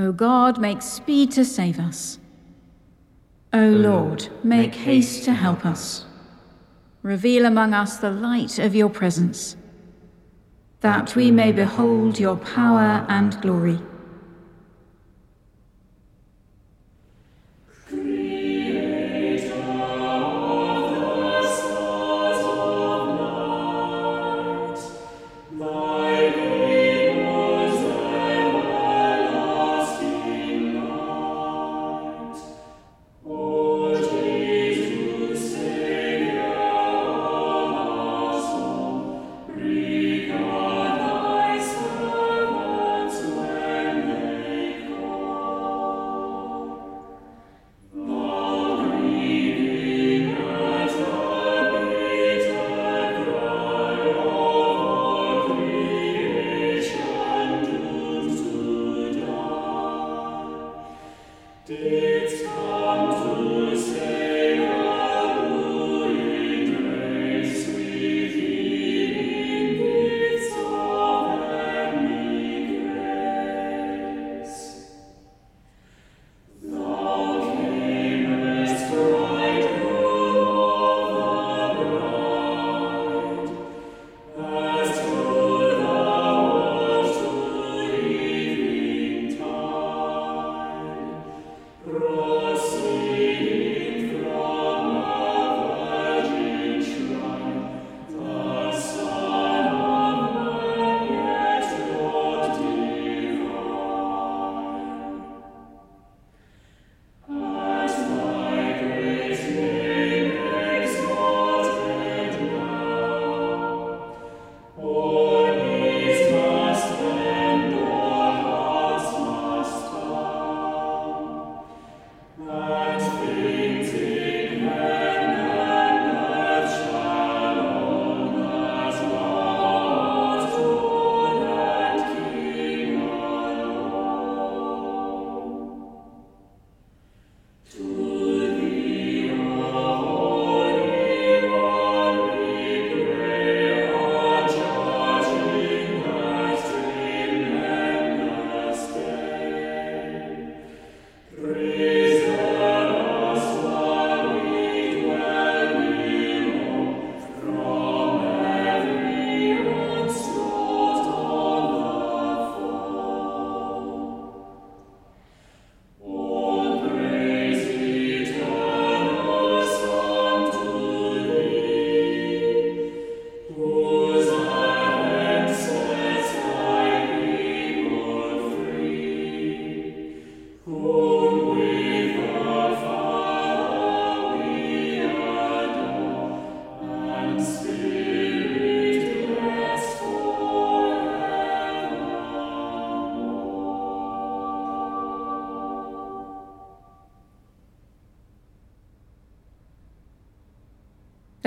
O God, make speed to save us. O Lord, make haste to help us. Reveal among us the light of your presence, that we may behold your power and glory.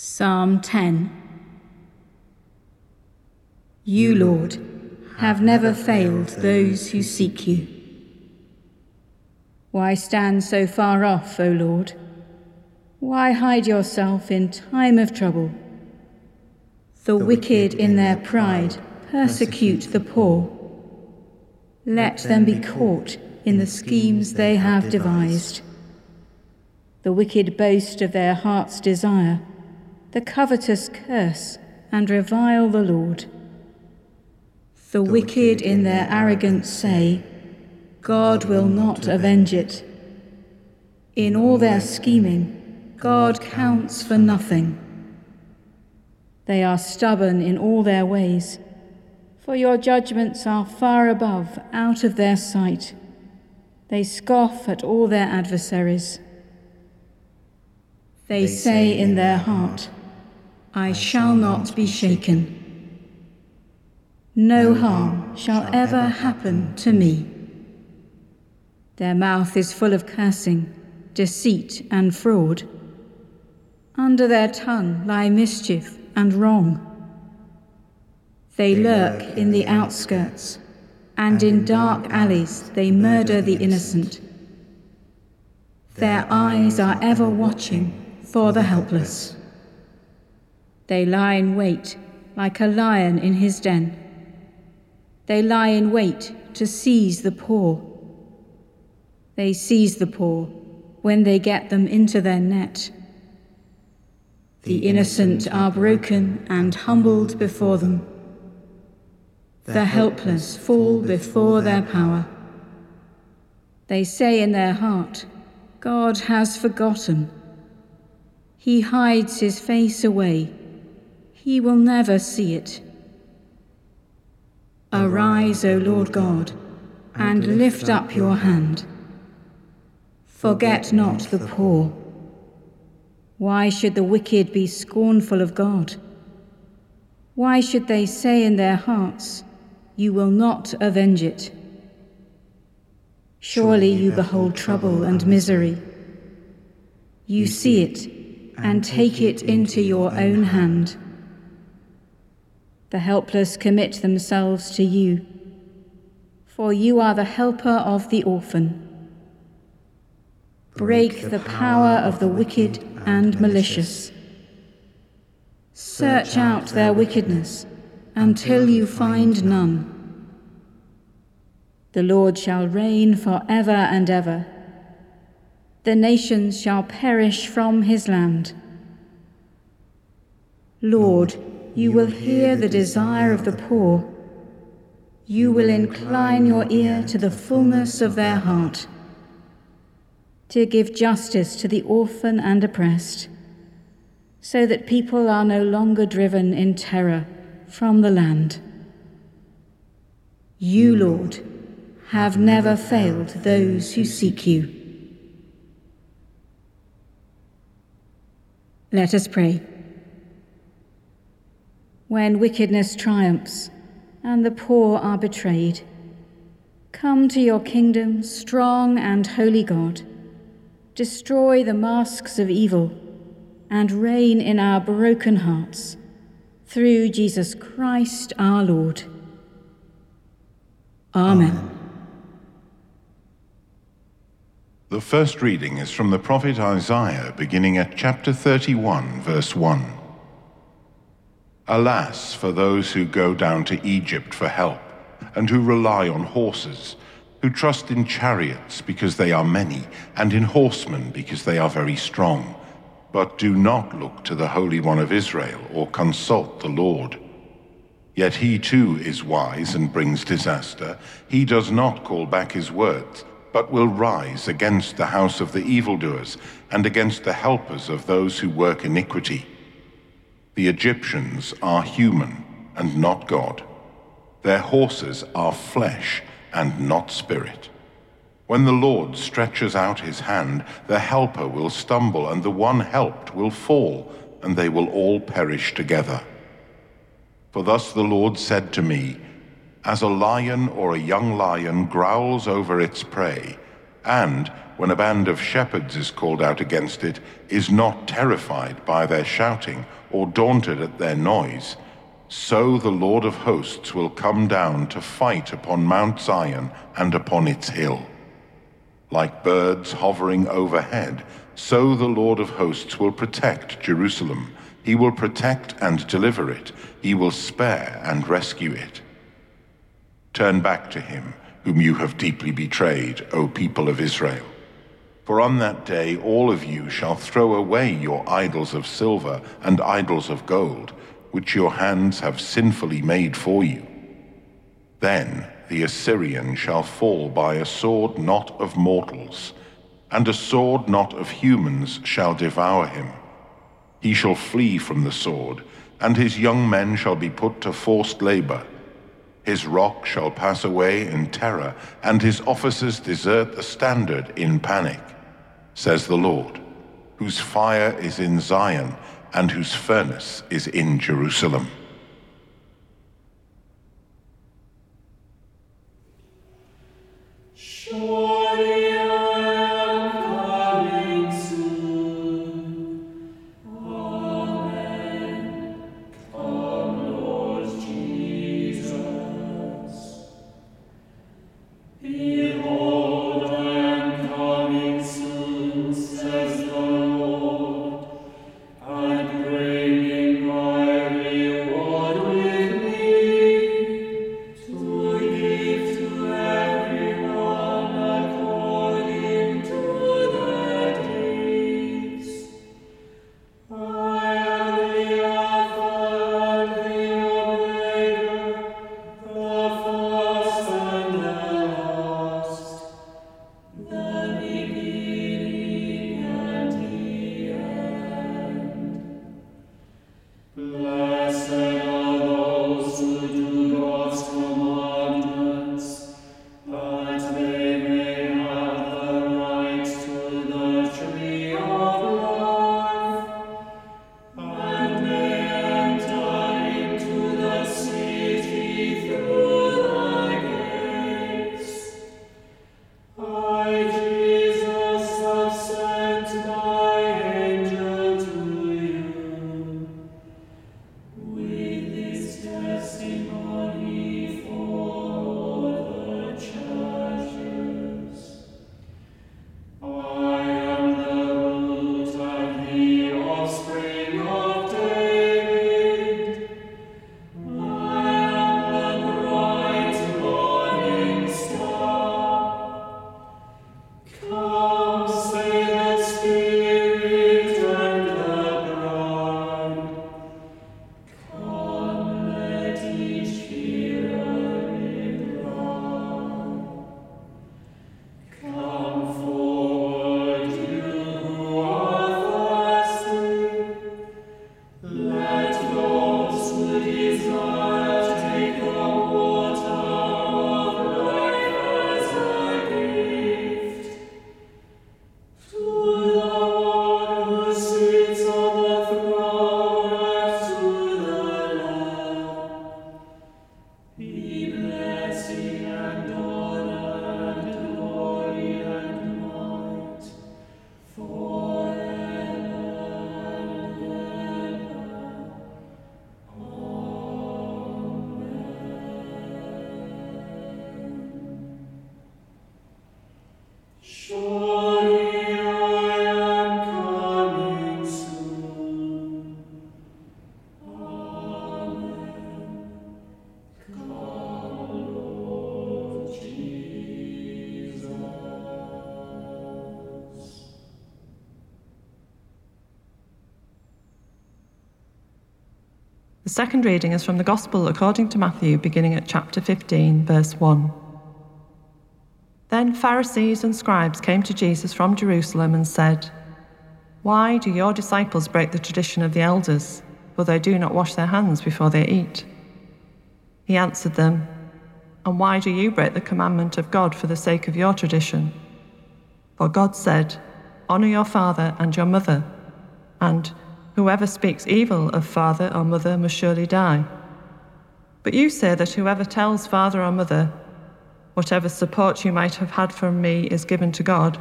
Psalm 10 You, Lord, have never failed those who seek you. Why stand so far off, O Lord? Why hide yourself in time of trouble? The wicked in their pride persecute the poor. Let them be caught in the schemes they have devised. The wicked boast of their heart's desire the covetous curse and revile the Lord. The, the wicked in their arrogance say, God will not avenge it. In all their scheming, God counts for nothing. They are stubborn in all their ways, for your judgments are far above, out of their sight. They scoff at all their adversaries. They say in their heart, I shall not be shaken. no harm shall ever happen to me. Their mouth is full of cursing, deceit, and fraud. Under their tongue lie mischief and wrong. They lurk in the outskirts, and in dark alleys they murder the innocent. Their eyes are ever watching for the helpless. They lie in wait like a lion in his den. They lie in wait to seize the poor. They seize the poor when they get them into their net. The innocent are broken and humbled before them. The helpless fall before their power. They say in their heart, God has forgotten. He hides his face away. He will never see it. Arise, O Lord God, and lift up your hand. Forget not the poor. Why should the wicked be scornful of God? Why should they say in their hearts, You will not avenge it? Surely you behold trouble and misery. You see it and take it into your own hand. The helpless commit themselves to you, for you are the helper of the orphan. Break the power of the wicked and malicious. Search out their wickedness until you find none. The Lord shall reign for ever and ever. The nations shall perish from his land. Lord, you will hear the desire of the poor. You will incline your ear to the fullness of their heart, to give justice to the orphan and oppressed, so that people are no longer driven in terror from the land. You, Lord, have never failed those who seek you. Let us pray when wickedness triumphs and the poor are betrayed. Come to your kingdom, strong and holy God. Destroy the masks of evil and reign in our broken hearts. Through Jesus Christ our Lord. Amen. Amen. The first reading is from the prophet Isaiah, beginning at chapter 31, verse 1. Alas for those who go down to Egypt for help, and who rely on horses, who trust in chariots because they are many, and in horsemen because they are very strong, but do not look to the Holy One of Israel or consult the Lord. Yet he too is wise and brings disaster. He does not call back his words, but will rise against the house of the evildoers and against the helpers of those who work iniquity. The Egyptians are human and not God. Their horses are flesh and not spirit. When the Lord stretches out his hand, the helper will stumble, and the one helped will fall, and they will all perish together. For thus the Lord said to me, As a lion or a young lion growls over its prey, and, when a band of shepherds is called out against it, is not terrified by their shouting, or daunted at their noise, so the Lord of hosts will come down to fight upon Mount Zion and upon its hill. Like birds hovering overhead, so the Lord of hosts will protect Jerusalem. He will protect and deliver it. He will spare and rescue it. Turn back to him, whom you have deeply betrayed, O people of Israel. For on that day all of you shall throw away your idols of silver and idols of gold, which your hands have sinfully made for you. Then the Assyrian shall fall by a sword not of mortals, and a sword not of humans shall devour him. He shall flee from the sword, and his young men shall be put to forced labor. His rock shall pass away in terror, and his officers desert the standard in panic, says the Lord, whose fire is in Zion, and whose furnace is in Jerusalem. Surely. Second reading is from the Gospel according to Matthew, beginning at chapter 15, verse 1. Then Pharisees and scribes came to Jesus from Jerusalem and said, Why do your disciples break the tradition of the elders, for they do not wash their hands before they eat? He answered them, And why do you break the commandment of God for the sake of your tradition? For God said, Honour your father and your mother, and Whoever speaks evil of father or mother must surely die. But you say that whoever tells father or mother, whatever support you might have had from me is given to God,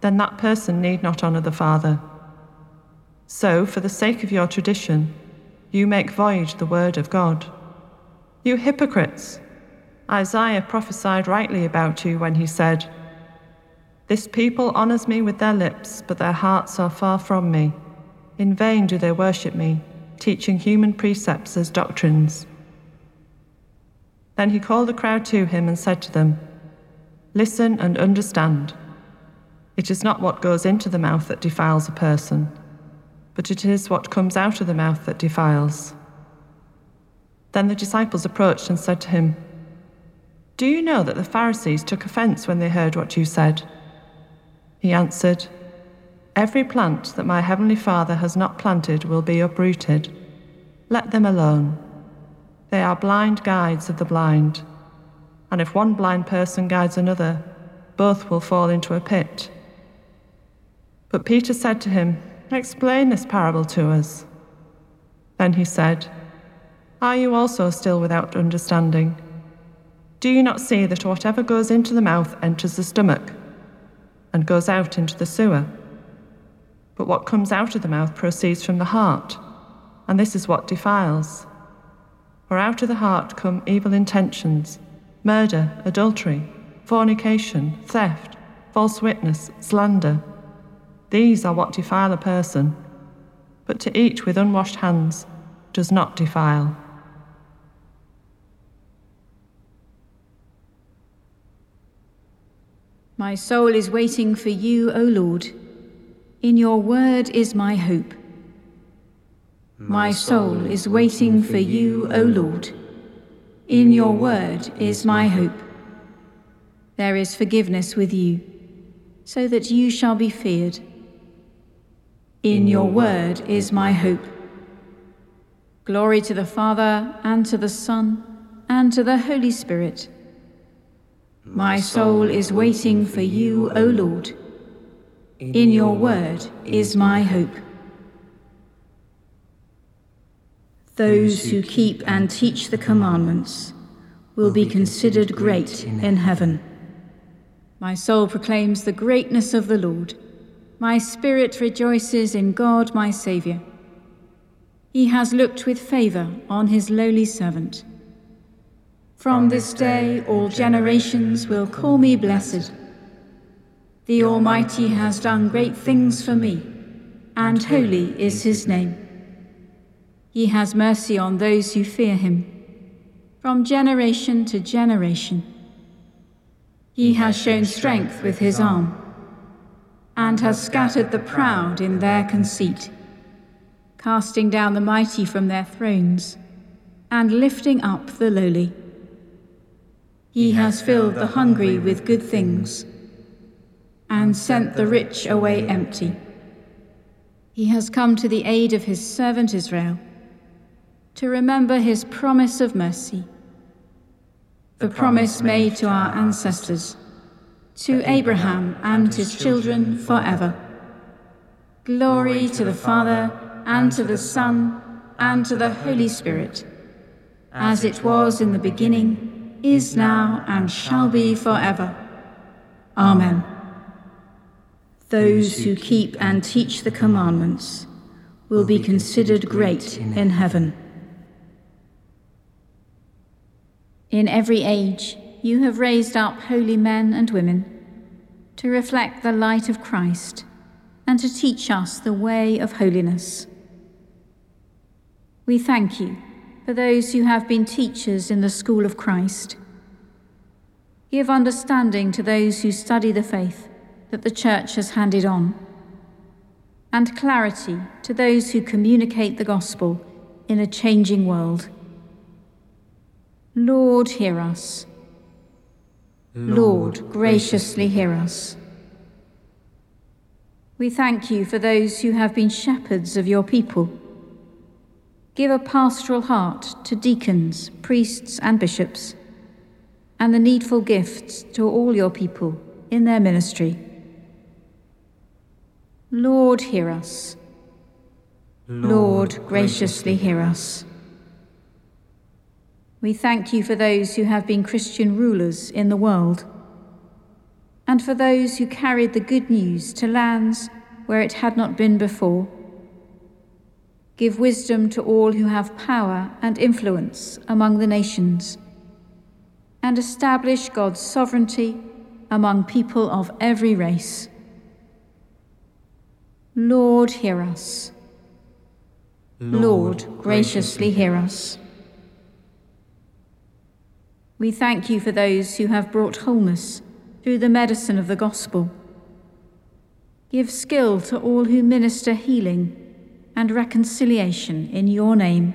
then that person need not honour the father. So, for the sake of your tradition, you make void the word of God. You hypocrites! Isaiah prophesied rightly about you when he said, This people honours me with their lips, but their hearts are far from me. In vain do they worship me, teaching human precepts as doctrines. Then he called the crowd to him and said to them, Listen and understand. It is not what goes into the mouth that defiles a person, but it is what comes out of the mouth that defiles. Then the disciples approached and said to him, Do you know that the Pharisees took offense when they heard what you said? He answered, Every plant that my heavenly Father has not planted will be uprooted. Let them alone. They are blind guides of the blind. And if one blind person guides another, both will fall into a pit. But Peter said to him, Explain this parable to us. Then he said, Are you also still without understanding? Do you not see that whatever goes into the mouth enters the stomach and goes out into the sewer? But what comes out of the mouth proceeds from the heart, and this is what defiles. For out of the heart come evil intentions, murder, adultery, fornication, theft, false witness, slander. These are what defile a person, but to eat with unwashed hands does not defile. My soul is waiting for you, O Lord. In your word is my hope. My soul is waiting for you, O Lord. In your word is my hope. There is forgiveness with you, so that you shall be feared. In your word is my hope. Glory to the Father, and to the Son, and to the Holy Spirit. My soul is waiting for you, O Lord. In your word is my hope. Those who keep and teach the commandments will be considered great in heaven. My soul proclaims the greatness of the Lord. My spirit rejoices in God my Saviour. He has looked with favour on his lowly servant. From this day all generations will call me blessed. The Almighty has done great things for me, and holy is his name. He has mercy on those who fear him, from generation to generation. He has shown strength with his arm, and has scattered the proud in their conceit, casting down the mighty from their thrones, and lifting up the lowly. He has filled the hungry with good things and sent the rich away empty. He has come to the aid of his servant Israel, to remember his promise of mercy, the promise made to our ancestors, to Abraham and his children forever. Glory to the Father, and to the Son, and to the Holy Spirit, as it was in the beginning, is now, and shall be forever. Amen. Those who keep and teach the commandments will be considered great in heaven. In every age, you have raised up holy men and women to reflect the light of Christ and to teach us the way of holiness. We thank you for those who have been teachers in the school of Christ. Give understanding to those who study the faith that the Church has handed on, and clarity to those who communicate the gospel in a changing world. Lord, hear us. Lord, graciously hear us. We thank you for those who have been shepherds of your people. Give a pastoral heart to deacons, priests, and bishops, and the needful gifts to all your people in their ministry. Lord, hear us. Lord, graciously hear us. We thank you for those who have been Christian rulers in the world and for those who carried the good news to lands where it had not been before. Give wisdom to all who have power and influence among the nations, and establish God's sovereignty among people of every race. Lord, hear us. Lord, graciously hear us. We thank you for those who have brought wholeness through the medicine of the gospel. Give skill to all who minister healing and reconciliation in your name,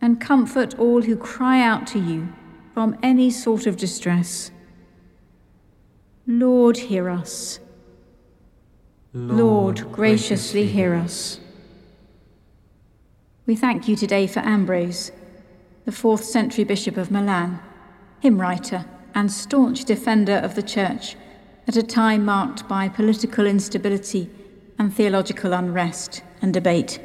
and comfort all who cry out to you from any sort of distress. Lord, hear us. Lord, graciously hear us. We thank you today for Ambrose, the fourth century bishop of Milan, hymn writer and staunch defender of the Church at a time marked by political instability and theological unrest and debate,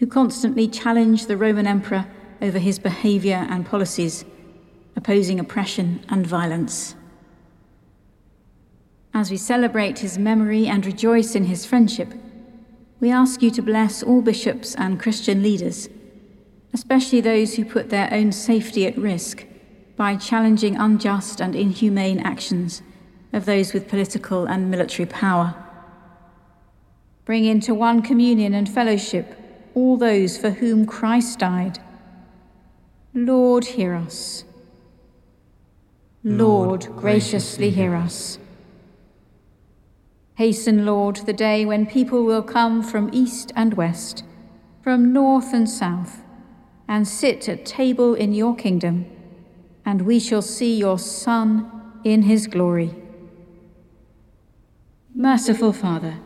who constantly challenged the Roman Emperor over his behaviour and policies, opposing oppression and violence. As we celebrate his memory and rejoice in his friendship, we ask you to bless all bishops and Christian leaders, especially those who put their own safety at risk by challenging unjust and inhumane actions of those with political and military power. Bring into one communion and fellowship all those for whom Christ died. Lord, hear us. Lord, graciously hear us. Hasten, Lord, the day when people will come from east and west, from north and south, and sit at table in your kingdom and we shall see your Son in his glory. Merciful Father,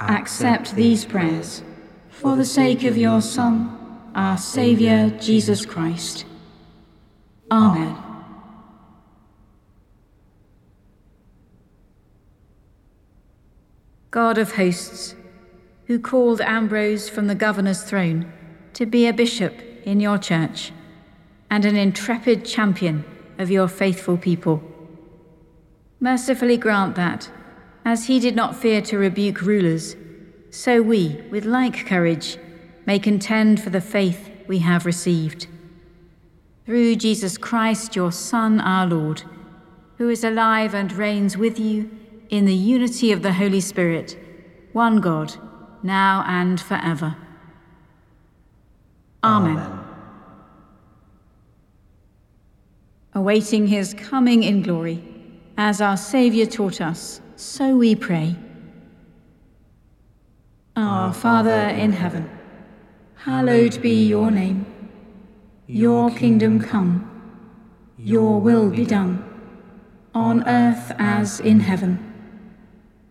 accept these prayers for the sake of your Son, our Saviour, Jesus Christ. Amen. God of hosts, who called Ambrose from the governor's throne to be a bishop in your church and an intrepid champion of your faithful people. Mercifully grant that, as he did not fear to rebuke rulers, so we, with like courage, may contend for the faith we have received. Through Jesus Christ, your Son, our Lord, who is alive and reigns with you in the unity of the Holy Spirit, one God, now and forever. Amen. Amen. awaiting his coming in glory. As our Saviour taught us, so we pray. Our Father in heaven, hallowed be your name. Your kingdom come, your will be done, on earth as in heaven.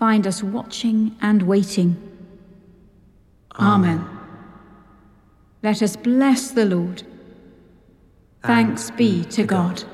find us watching and waiting. Amen. Let us bless the Lord. Thanks be to God.